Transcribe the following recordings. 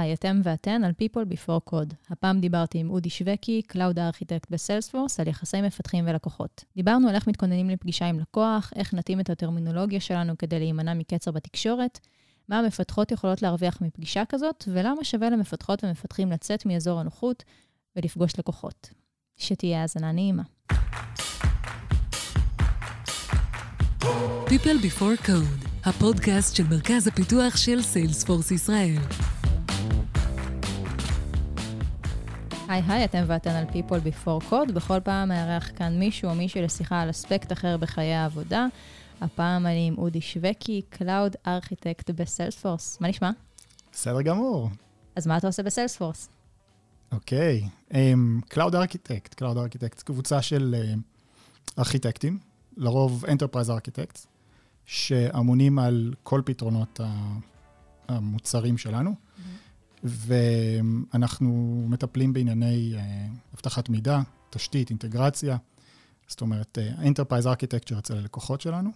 היי, אתם ואתן על People Before Code. הפעם דיברתי עם אודי שווקי, Cloud Architect בסיילספורס, על יחסי מפתחים ולקוחות. דיברנו על איך מתכוננים לפגישה עם לקוח, איך נתאים את הטרמינולוגיה שלנו כדי להימנע מקצר בתקשורת, מה המפתחות יכולות להרוויח מפגישה כזאת, ולמה שווה למפתחות ומפתחים לצאת מאזור הנוחות ולפגוש לקוחות. שתהיה האזנה נעימה. People Before Code, הפודקאסט של מרכז הפיתוח של סיילספורס ישראל. היי היי, אתם ואתן על People Before Code. בכל פעם מארח כאן מישהו או מישהו לשיחה על אספקט אחר בחיי העבודה. הפעם אני עם אודי שווקי, Cloud Architect בסיילספורס. מה נשמע? בסדר גמור. אז מה אתה עושה בסיילספורס? אוקיי, um, Cloud Architect, Cloud Architect, קבוצה של uh, ארכיטקטים, לרוב Enterprise Architects, שאמונים על כל פתרונות המוצרים שלנו, mm-hmm. ואנחנו מטפלים בענייני uh, אבטחת מידע, תשתית, אינטגרציה, זאת אומרת, uh, Enterprise Architecture אצל הלקוחות שלנו,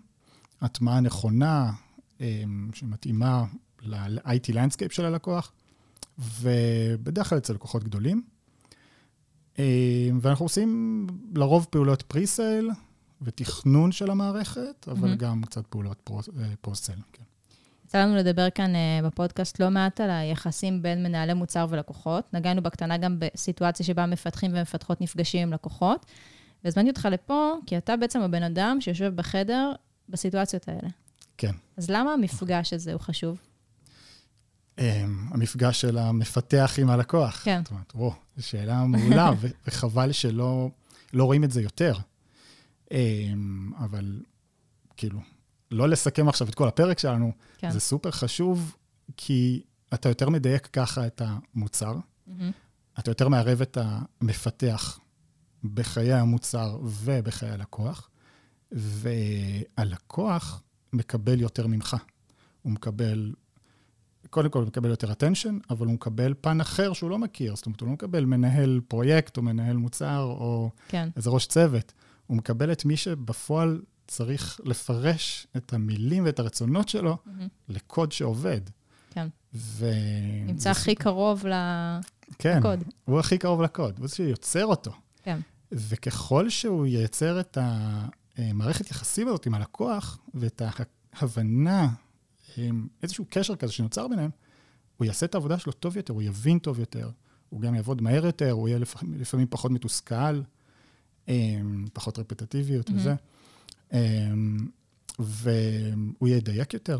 הטמעה נכונה um, שמתאימה ל-IT Landscape של הלקוח, ובדרך כלל אצל לקוחות גדולים. ואנחנו עושים לרוב פעולות פרי-סייל ותכנון של המערכת, אבל mm-hmm. גם קצת פעולות פרו-סייל. כן. יצא לנו לדבר כאן uh, בפודקאסט לא מעט על היחסים בין מנהלי מוצר ולקוחות. נגענו בקטנה גם בסיטואציה שבה מפתחים ומפתחות נפגשים עם לקוחות. והזמנתי אותך לפה, כי אתה בעצם הבן אדם שיושב בחדר בסיטואציות האלה. כן. אז למה המפגש הזה הוא חשוב? Um, המפגש של המפתח עם הלקוח. כן. זאת אומרת, וואו, זו שאלה מעולה, וחבל שלא לא רואים את זה יותר. Um, אבל כאילו, לא לסכם עכשיו את כל הפרק שלנו, כן. זה סופר חשוב, כי אתה יותר מדייק ככה את המוצר, mm-hmm. אתה יותר מערב את המפתח בחיי המוצר ובחיי הלקוח, והלקוח מקבל יותר ממך. הוא מקבל קודם כל הוא מקבל יותר attention, אבל הוא מקבל פן אחר שהוא לא מכיר. זאת אומרת, הוא לא מקבל מנהל פרויקט או מנהל מוצר או כן. איזה ראש צוות. הוא מקבל את מי שבפועל צריך לפרש את המילים ואת הרצונות שלו mm-hmm. לקוד שעובד. כן. ו... נמצא הכי ס... קרוב ל... כן, לקוד. הוא הכי קרוב לקוד, הוא שיוצר אותו. כן. וככל שהוא ייצר את המערכת יחסים הזאת עם הלקוח ואת ההבנה איזשהו קשר כזה שנוצר ביניהם, הוא יעשה את העבודה שלו טוב יותר, הוא יבין טוב יותר, הוא גם יעבוד מהר יותר, הוא יהיה לפעמים, לפעמים פחות מתוסכל, פחות רפטטיביות mm-hmm. וזה, והוא ידייק יותר.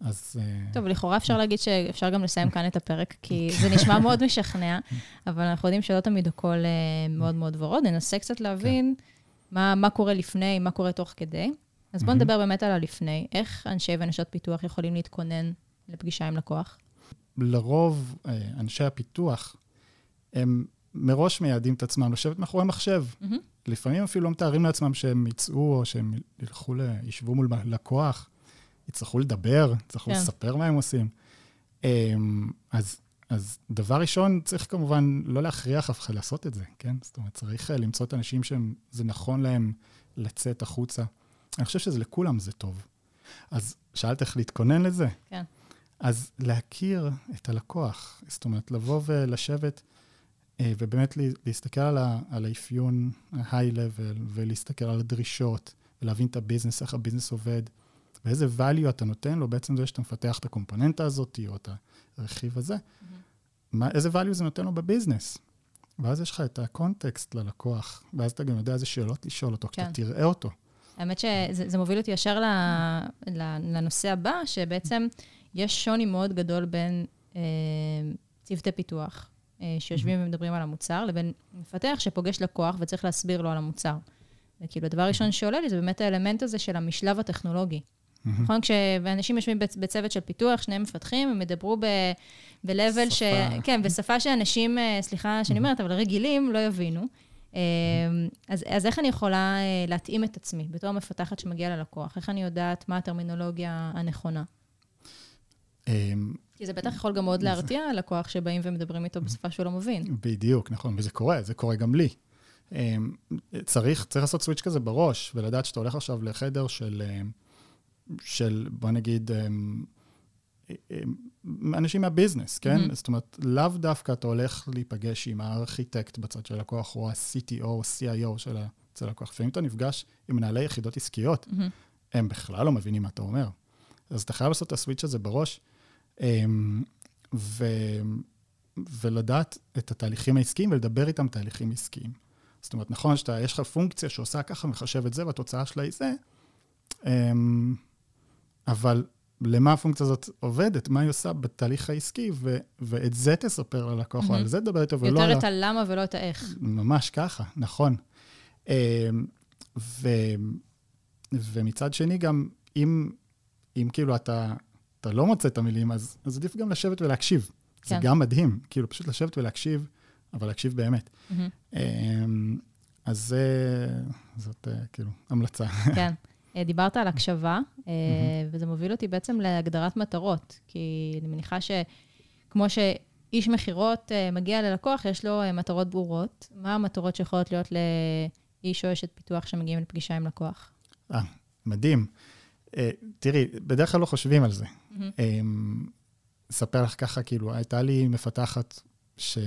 אז... אה, טוב, לכאורה אפשר להגיד שאפשר גם לסיים כאן את הפרק, כי זה נשמע מאוד משכנע, אבל אנחנו יודעים שלא תמיד הכל אה, מאוד מאוד ורוד. ננסה קצת להבין כן. מה, מה קורה לפני, מה קורה תוך כדי. אז בואו נדבר באמת על הלפני. איך אנשי ונשות פיתוח יכולים להתכונן לפגישה עם לקוח? לרוב, אה, אנשי הפיתוח, הם מראש מייעדים את עצמם לשבת מאחורי מחשב. Mm-hmm. לפעמים אפילו לא מתארים לעצמם שהם יצאו, או שהם ילכו, ישבו מול לקוח, יצטרכו לדבר, יצטרכו כן. לספר מה הם עושים. אמ, אז, אז דבר ראשון, צריך כמובן לא להכריח אף אחד לעשות את זה, כן? זאת אומרת, צריך אה, למצוא את האנשים שזה נכון להם לצאת החוצה. אני חושב שזה לכולם זה טוב. אז שאלת איך להתכונן לזה? כן. אז להכיר את הלקוח, זאת אומרת, לבוא ולשבת ובאמת להסתכל על, ה, על האפיון ה-high-level ולהסתכל על הדרישות ולהבין את הביזנס, איך הביזנס עובד, ואיזה value אתה נותן לו, בעצם זה שאתה מפתח את הקומפוננטה הזאת או את הרכיב הזה, mm-hmm. מה, איזה value זה נותן לו בביזנס. ואז יש לך את הקונטקסט ללקוח, ואז אתה גם יודע איזה שאלות לשאול אותו, כן. כשאתה תראה אותו. האמת שזה מוביל אותי ישר לנושא הבא, שבעצם יש שוני מאוד גדול בין אה, צוותי פיתוח, אה, שיושבים ומדברים על המוצר, לבין מפתח שפוגש לקוח וצריך להסביר לו על המוצר. וכאילו, הדבר הראשון שעולה לי זה באמת האלמנט הזה של המשלב הטכנולוגי. נכון? כשאנשים יושבים בצוות של פיתוח, שניהם מפתחים, הם ידברו ב-level ש... כן, בשפה שאנשים, אה, סליחה שאני אומרת, אבל רגילים, לא יבינו. אמ, אז, אז איך אני יכולה אה, להתאים את עצמי בתור מפתחת שמגיעה ללקוח? איך אני יודעת מה הטרמינולוגיה הנכונה? אמ, כי זה בטח יכול גם מאוד להרתיע לקוח שבאים ומדברים איתו בשפה שהוא לא מבין. בדיוק, נכון, וזה קורה, זה קורה גם לי. אמ, צריך, צריך לעשות סוויץ' כזה בראש, ולדעת שאתה הולך עכשיו לחדר של, של בוא נגיד, אנשים מהביזנס, כן? Mhm. זאת אומרת, לאו דווקא אתה הולך להיפגש עם הארכיטקט בצד של הלקוח, או ה-CTO או CIO של אצל הלקוח. לפעמים אתה נפגש עם מנהלי יחידות עסקיות, מהמם. הם בכלל לא מבינים מה אתה אומר. אז אתה חייב לעשות את הסוויץ' הזה בראש, אמ, ו... ולדעת את התהליכים העסקיים ולדבר איתם תהליכים עסקיים. זאת אומרת, נכון שאתה, יש לך פונקציה שעושה ככה, מחשב את זה, והתוצאה שלה היא זה, אמ, אבל למה הפונקציה הזאת עובדת, מה היא עושה בתהליך העסקי, ו... ואת זה תספר ללקוח, או מהמם. על זה תדבר איתו, ולא יותר. את הלמה ולא את האיך. ממש ככה, נכון. אמ, ו, ומצד שני גם, אם, אם כאילו אתה, אתה לא מוצא את המילים, אז, אז עדיף גם לשבת ולהקשיב. זה כן. גם מדהים, כאילו פשוט לשבת ולהקשיב, אבל להקשיב באמת. אמ, אז זה, זאת אה, כאילו המלצה. כן. אה, דיברת על הקשבה, אה, וזה מוביל אותי בעצם להגדרת מטרות, כי אני מניחה שכמו שאיש מכירות אה, מגיע ללקוח, יש לו אה, מטרות ברורות. מה המטרות שיכולות להיות לאיש או אשת פיתוח שמגיעים לפגישה עם לקוח? אה, מדהים. אה, תראי, בדרך כלל לא חושבים על זה. מהמם. אמ, אספר לך ככה, כאילו, הייתה לי מפתחת ש...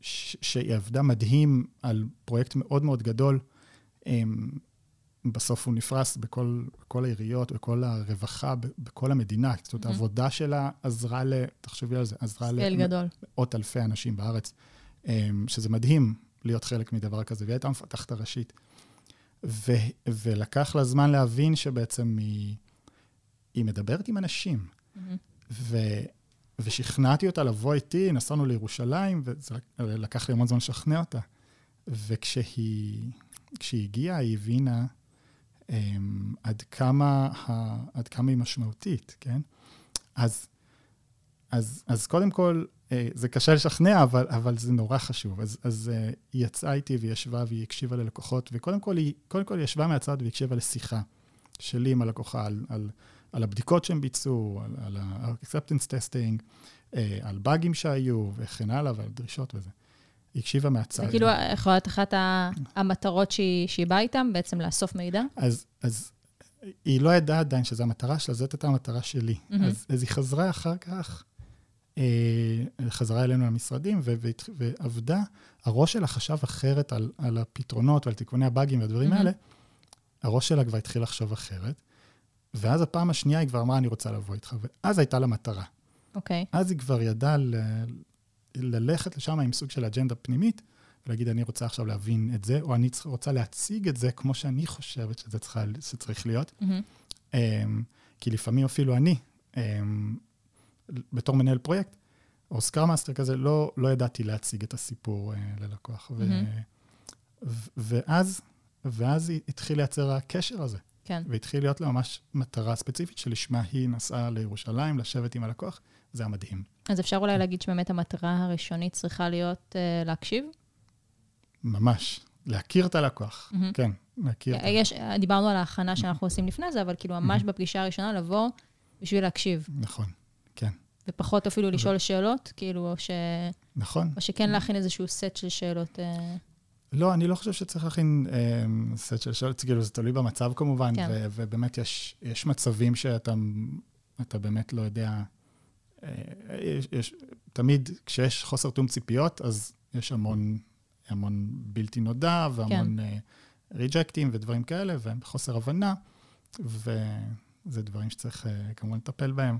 ש... שהיא עבדה מדהים על פרויקט מאוד מאוד גדול. אמ, בסוף הוא נפרס בכל, בכל העיריות, בכל הרווחה, בכל המדינה. זאת אומרת. העבודה שלה עזרה ל... תחשבי על זה, עזרה. למאות אלפי אנשים בארץ, אמ, שזה מדהים להיות חלק מדבר כזה, והיא הייתה המפתחת הראשית. ו... ולקח לה זמן להבין שבעצם היא, היא מדברת עם אנשים. מהמם. ו... ושכנעתי אותה לבוא איתי, נסענו לירושלים, וזה לקח לי המון זמן לשכנע אותה. וכשהיא כשהיא הגיעה, היא הבינה um, עד, כמה ה... עד כמה היא משמעותית, כן? אז, אז, אז קודם כל, זה קשה לשכנע, אבל, אבל זה נורא חשוב. אז, אז אה, היא יצאה איתי והיא ישבה והיא הקשיבה ללקוחות, וקודם כל היא, קודם כל היא ישבה מהצד והיא הקשיבה לשיחה שלי עם הלקוחה על, על, על הבדיקות שהם ביצעו, על, על ה-acceptance testing, אה, על באגים שהיו וכן הלאה, ועל דרישות וזה. היא הקשיבה מהצד. זה כאילו יכולה להיות אחת המטרות שהיא שהיא באה איתן, בעצם לאסוף מידע. אז, אז היא לא ידעה עדיין שזו המטרה שלה, זאת הייתה המטרה שלי. מהמם. אז, אז היא חזרה אחר כך, אה, חזרה אלינו למשרדים, ועבדה, הראש שלה חשב אחרת על, על הפתרונות ועל תיקוני הבאגים והדברים מהמם. האלה. הראש שלה כבר התחיל לחשוב אחרת. ואז הפעם השנייה היא כבר אמרה, אני רוצה לבוא איתך, ואז הייתה לה מטרה. אוקיי. אז היא כבר ידעה ל- ללכת לשם עם סוג של אג'נדה פנימית, ולהגיד, אני רוצה עכשיו להבין את זה, או אני רוצה להציג את זה כמו שאני חושבת שזה צריכה, שצריך להיות. Um, כי לפעמים אפילו אני, um, בתור מנהל פרויקט, או סקראם מאסטר כזה, לא, לא ידעתי להציג את הסיפור uh, ללקוח. ו- מהמם. ו- ואז, ואז התחיל לייצר הקשר הזה, כן. והתחיל להיות לה ממש מטרה ספציפית שלשמה היא נסעה לירושלים, לשבת עם הלקוח, זה היה מדהים. אז אפשר אולי להגיד שבאמת המטרה הראשונית צריכה להיות אה, להקשיב? ממש. להכיר את הלקוח. מהמם. כן, להכיר. את ה- יש, דיברנו על ההכנה שאנחנו עושים לפני זה, אבל כאילו ממש מהמם. בפגישה הראשונה לבוא בשביל להקשיב, נכון, כן. ופחות אפילו לשאול שאלות, כאילו, או, ש... נכון. או שכן להכין איזשהו סט של שאלות. אה, לא, אני לא חושב שצריך להכין אה, סט של שאלות, כאילו זה תלוי במצב כמובן, כן. ו- ובאמת יש, יש מצבים שאתה אתה באמת לא יודע, אה, יש, יש, תמיד כשיש חוסר תיאום ציפיות, אז יש המון, המון בלתי נודע והמון כן. ריג'קטים ודברים כאלה, וחוסר הבנה, וזה דברים שצריך אה, כמובן לטפל בהם,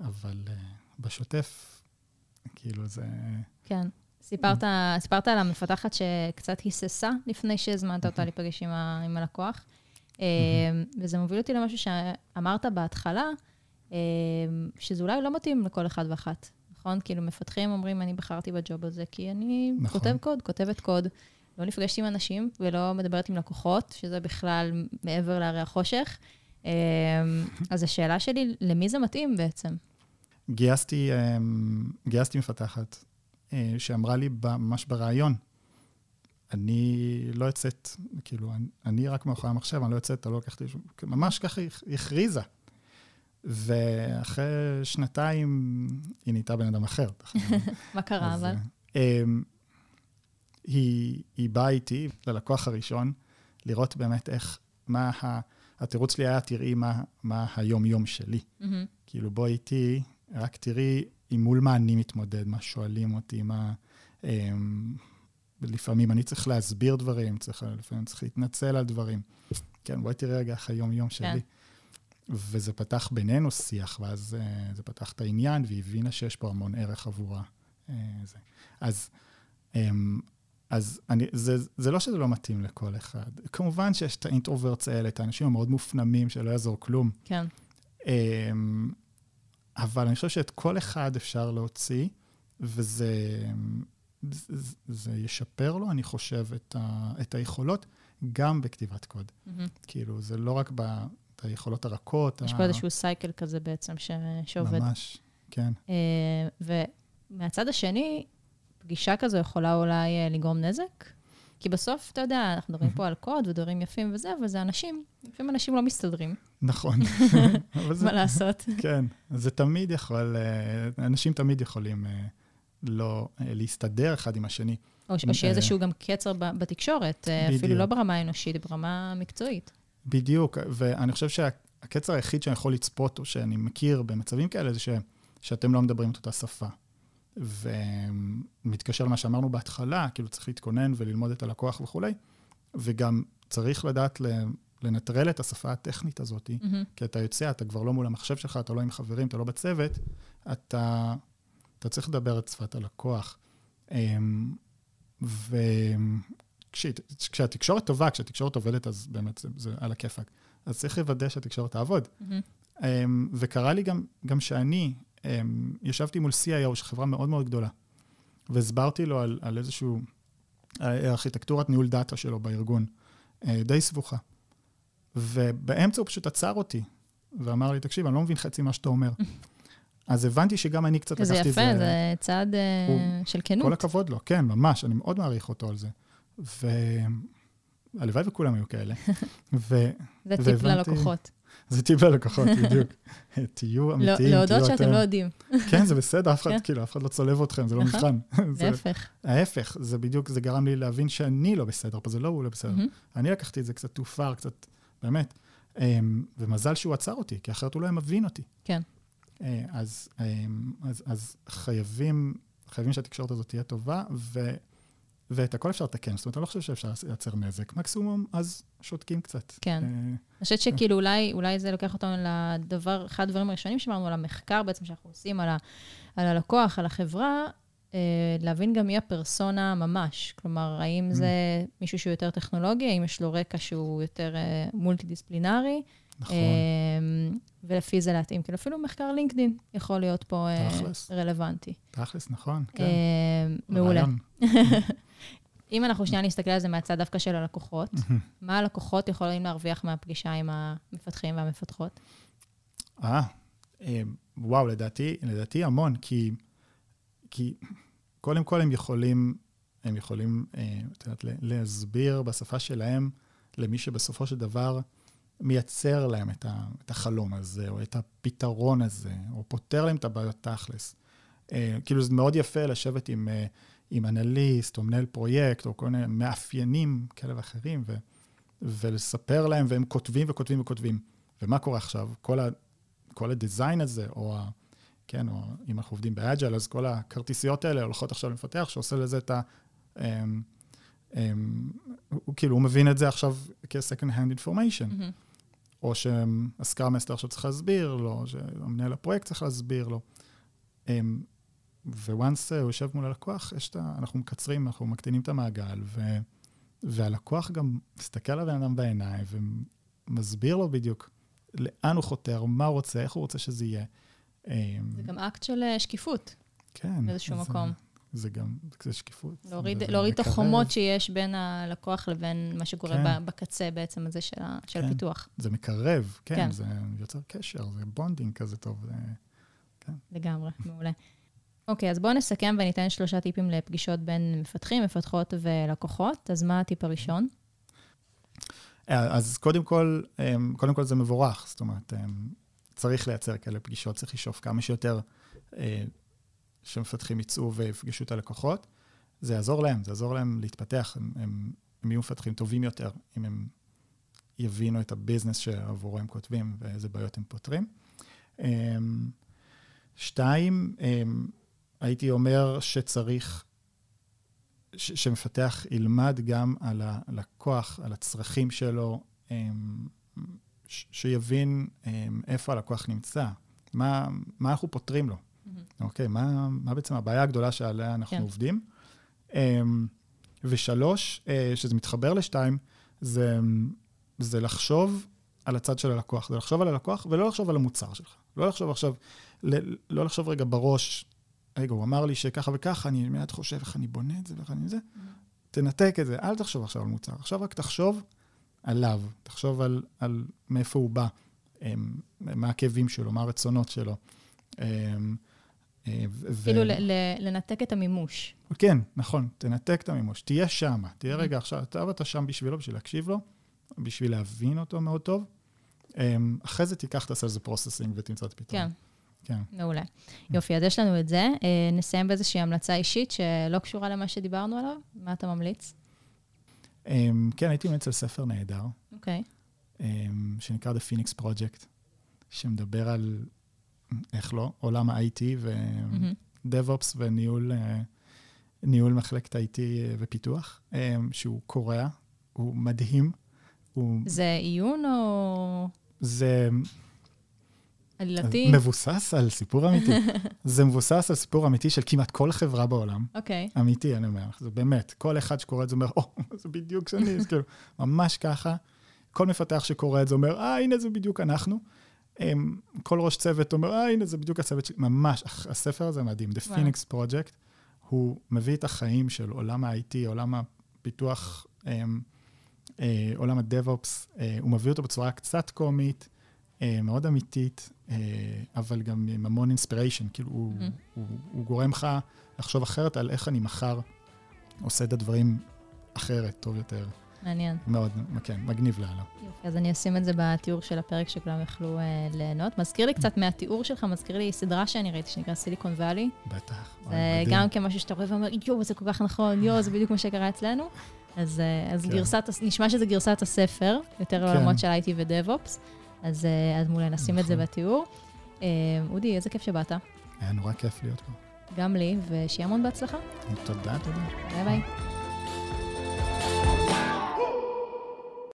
אבל אה, בשוטף, כאילו זה... כן. סיפרת, סיפרת על המפתחת שקצת היססה לפני שהזמנת אותה להיפגש עם, ה, עם הלקוח, אה, וזה מוביל אותי למשהו שאמרת בהתחלה, אה, שזה אולי לא מתאים לכל אחד ואחת, נכון? כאילו, מפתחים אומרים, אני בחרתי בג'וב הזה כי אני נכון. כותב קוד, כותבת קוד. לא נפגשת עם אנשים ולא מדברת עם לקוחות, שזה בכלל מעבר להרי החושך. אה, אז השאלה שלי, למי זה מתאים בעצם? גייסתי, אמ, גייסתי מפתחת אה, שאמרה לי ממש בריאיון, אני לא יוצאת, כאילו, אני, אני רק מאחורי המחשב, אני לא יוצאת, אתה לא לוקח אותי, ממש ככה היא הכריזה. ואחרי שנתיים היא נהייתה בן אדם אחר. מה קרה אבל? אמ, היא, היא באה איתי ללקוח הראשון, לראות באמת איך, מה ה... התירוץ שלי היה, תראי מה, מה היום-יום שלי. מהמם. כאילו, בואי איתי, רק תראי עם מול מה אני מתמודד, מה שואלים אותי, מה... אמ, לפעמים אני צריך להסביר דברים, צריך, לפעמים צריך להתנצל על דברים. כן, בואי תראי רגע איך היום-יום שלי. כן. וזה פתח בינינו שיח, ואז uh, זה פתח את העניין, והיא הבינה שיש פה המון ערך עבורה. Uh, זה. אז, um, אז אני, זה, זה לא שזה לא מתאים לכל אחד. כמובן שיש את האינטרוברטס האלה, את האנשים המאוד מופנמים, שלא יעזור כלום. כן. אבל אני חושב שאת כל אחד אפשר להוציא, וזה זה, זה ישפר לו, אני חושב, את, ה, את היכולות, גם בכתיבת קוד. מהמם. כאילו, זה לא רק ב... את היכולות הרכות. יש ה- פה איזשהו סייקל כזה בעצם ש... שעובד. ממש, כן. אה, ומהצד השני, פגישה כזו יכולה אולי אה, לגרום נזק? כי בסוף, אתה יודע, אנחנו מדברים פה על קוד ודברים יפים וזה, אבל זה אנשים, לפעמים אנשים לא מסתדרים, נכון. מה לעשות? כן, זה תמיד יכול, אה, אנשים תמיד יכולים אה, לא אה, להסתדר אחד עם השני. או או שיהיה איזשהו גם קצר בתקשורת, אפילו. לא ברמה האנושית, ברמה המקצועית. בדיוק, ואני חושב שהקצר היחיד שאני יכול לצפות, או שאני מכיר במצבים כאלה, זה ש, שאתם לא מדברים את אותה שפה. ומתקשר למה שאמרנו בהתחלה, כאילו צריך להתכונן וללמוד את הלקוח וכולי, וגם צריך לדעת לנטרל את השפה הטכנית הזאת, מהמם. כי אתה יוצא, אתה כבר לא מול המחשב שלך, אתה לא עם חברים, אתה לא בצוות, אתה, אתה צריך לדבר את שפת הלקוח. אמ, וכשהתקשורת טובה, כשהתקשורת עובדת, אז באמת זה, זה על הכיפאק. אז צריך לוודא שהתקשורת תעבוד. מהמם. אמ, וקרה לי גם, גם שאני אמ, ישבתי מול CIO של חברה מאוד מאוד גדולה, והסברתי לו על, על איזשהו אה, ארכיטקטורת ניהול דאטה שלו בארגון, אה, די סבוכה. ובאמצע הוא פשוט עצר אותי, ואמר לי, תקשיב, אני לא מבין חצי מה שאתה אומר. אז הבנתי שגם אני קצת זה לקחתי את יפה, זה... זה צעד אה, הוא- של כל כנות. הכבוד לו, כן, ממש, אני מאוד מעריך אותו על זה. והלוואי וכולם היו כאלה. ו... זה טיפ והבנתי- ללקוחות. זה טיפ ללקוחות, בדיוק. תהיו לא- אמיתיים, להודות תהיו שאתם אתם. לא יודעים. כן, זה בסדר, אף אחד, כן. כאילו, אף אחד לא צולב אתכם, זה לא נכון. מבחן. זה- להפך. ההפך, זה בדיוק, זה גרם לי להבין שאני לא בסדר, פה זה לא הוא לא בסדר. אני לקחתי את זה קצת too far, קצת, באמת. אמ, ומזל שהוא עצר אותי, כי אחרת הוא לא היה מבין אותי. כן. אה, אז, אמ, אז, אז חייבים, חייבים שהתקשורת הזאת תהיה טובה, ו, ואת הכל אפשר לתקן. זאת אומרת, אני לא חושב שאפשר לייצר נזק. מקסימום, אז שותקים קצת. כן. אה, אני חושבת שכאילו אולי, אולי זה לוקח אותנו לדבר, אחד הדברים הראשונים שאמרנו, על המחקר בעצם שאנחנו עושים על, ה, על הלקוח, על החברה, להבין גם מי הפרסונה ממש. כלומר, האם Mm. זה מישהו שהוא יותר טכנולוגי, האם יש לו רקע שהוא יותר אה, מולטי-דיסציפלינרי, נכון. אה, ולפי זה להתאים. כאילו אפילו מחקר לינקדין יכול להיות פה אה, תכלס. רלוונטי. תכלס, נכון, כן. אה, מעולה. אם אנחנו שנייה נסתכל על זה מהצד דווקא של הלקוחות, מה הלקוחות יכולים להרוויח מהפגישה עם המפתחים והמפתחות? אה, אה, וואו, לדעתי, לדעתי המון, כי, כי קודם כל הם יכולים, הם יכולים, אה, את יודעת, להסביר בשפה שלהם למי שבסופו של דבר מייצר להם את, ה, את החלום הזה, או את הפתרון הזה, או פותר להם את הבעיות תכלס. אה, כאילו, זה מאוד יפה לשבת עם, אה, עם אנליסט, או מנהל פרויקט, או כל מיני מאפיינים כאלה ואחרים, ו, ולספר להם, והם כותבים וכותבים וכותבים. ומה קורה עכשיו? כל ה... כל הדיזיין הזה, או ה... כן, או אם אנחנו עובדים באג'ל, אז כל הכרטיסיות האלה הולכות עכשיו למפתח שעושה לזה את ה... אמ, אמ, הוא כאילו, הוא מבין את זה עכשיו כ-second hand information, מהמם. או שהסקאר מסטר עכשיו צריך להסביר לו, או שהמנהל הפרויקט צריך להסביר לו. אמ, וואנס הוא יושב מול הלקוח, יש את ה... אנחנו מקצרים, אנחנו מקטינים את המעגל, ו... והלקוח גם מסתכל על הבן אדם בעיניים ומסביר לו בדיוק לאן הוא חותר, מה הוא רוצה, איך הוא רוצה שזה יהיה. אמ, זה גם אקט של אה, שקיפות כן. באיזשהו זה- מקום. זה גם, זה שקיפות. להוריד את. החומות שיש בין הלקוח לבין מה שקורה כן. בקצה בעצם הזה של ה- של כן. הפיתוח. זה מקרב, כן, כן. זה יוצר קשר, זה בונדינג כזה טוב. זה- לגמרי, מעולה. אוקיי, אז בואו נסכם וניתן שלושה טיפים לפגישות בין מפתחים, מפתחות ולקוחות. אז מה הטיפ הראשון? אה, אז קודם כל, אמ, קודם כל זה מבורך, זאת אומרת, אמ, צריך לייצר כאלה פגישות, צריך לשאוף כמה שיותר אה, שמפתחים יצאו ויפגשו את הלקוחות. זה יעזור להם, זה יעזור להם להתפתח, הם, הם, הם יהיו מפתחים טובים יותר, אם הם יבינו את הביזנס שעבורו הם כותבים ואיזה בעיות הם פותרים. אמ, שתיים, אמ, הייתי אומר שצריך, ש- שמפתח ילמד גם על הלקוח, על הצרכים שלו, אמ, ש- שיבין אמ, איפה הלקוח נמצא, מה, מה אנחנו פותרים לו, אוקיי? מה, מה בעצם הבעיה הגדולה שעליה אנחנו כן. עובדים. אמ, ושלוש, אה, שזה מתחבר לשתיים, זה, זה לחשוב על הצד של הלקוח. זה לחשוב על הלקוח ולא לחשוב על המוצר שלך. לא לחשוב עכשיו, לא לחשוב רגע בראש, רגע, הוא אמר לי שככה וככה, אני מיד חושב איך אני בונה את זה ואיך אני זה. תנתק את זה, אל תחשוב עכשיו על מוצר. עכשיו רק תחשוב עליו, תחשוב על, על מאיפה הוא בא, אמ, מה הכאבים שלו, מה הרצונות שלו. אמ, אה, ו- כאילו ל- לנתק את המימוש. כן, נכון, תנתק את המימוש, תהיה שם, תהיה רגע עכשיו, אתה ואתה שם בשבילו, בשביל להקשיב לו, בשביל להבין אותו מאוד טוב. אמ, אחרי זה תיקח, תעשה איזה processing ותמצא את הפתרון. כן, כן. מעולה. יופי, אז יש לנו את זה. אה, נסיים באיזושהי המלצה אישית שלא קשורה למה שדיברנו עליו. מה אתה ממליץ? אמ, כן, הייתי ממליץ על ספר נהדר, אוקיי. אמ, שנקרא The Phoenix Project, שמדבר על, איך לא, עולם ה-IT. ו-DevOps וניהול אה, ניהול מחלקת ה-IT ופיתוח, אמ, שהוא קורע, הוא מדהים. הוא, זה עיון או זה עלילתי? מבוסס על סיפור אמיתי. זה מבוסס על סיפור אמיתי של כמעט כל חברה בעולם. אוקיי. אמיתי, אני אומר לך, זה באמת. כל אחד שקורא את זה אומר, או, זה בדיוק שאני, אז כאילו, ממש ככה. כל מפתח שקורא את זה אומר, אה, הנה זה בדיוק אנחנו. הם, כל ראש צוות אומר, אה, הנה זה בדיוק הצוות שלי. ממש, הספר הזה מדהים. The. Phoenix Project, הוא מביא את החיים של עולם ה-IT, עולם הפיתוח, אמ, אה, עולם ה-DevOps, אה, הוא מביא אותו בצורה קצת קומית, מאוד אמיתית, אה, אבל גם עם המון אינספיריישן, כאילו הוא, מהמם. הוא, הוא גורם לך לחשוב אחרת על איך אני מחר עושה את הדברים אחרת, טוב יותר. מעניין. מאוד, כן, מגניב לאללה. יופי, אז אני אשים את זה בתיאור של הפרק שכולם יוכלו אה, ליהנות. מזכיר לי קצת מהתיאור שלך, מזכיר לי סדרה שאני ראיתי שנקרא סיליקון וואלי. בטח. זה. גם כמשהו שאתה רואה ואומר, יואו, זה כל כך נכון, יואו, זה בדיוק מה שקרה אצלנו. אז, אה, אז כן. גרסת, נשמע שזה גרסת הספר, יותר כן. לעולמות של IT ו-DevOps. אז, אה, אז מעולה, נשים את זה נכון. בתיאור. אה, אודי, איזה כיף שבאת. היה נורא כיף להיות פה. גם לי, ושיהיה המון בהצלחה. תודה, תודה. ביי ביי.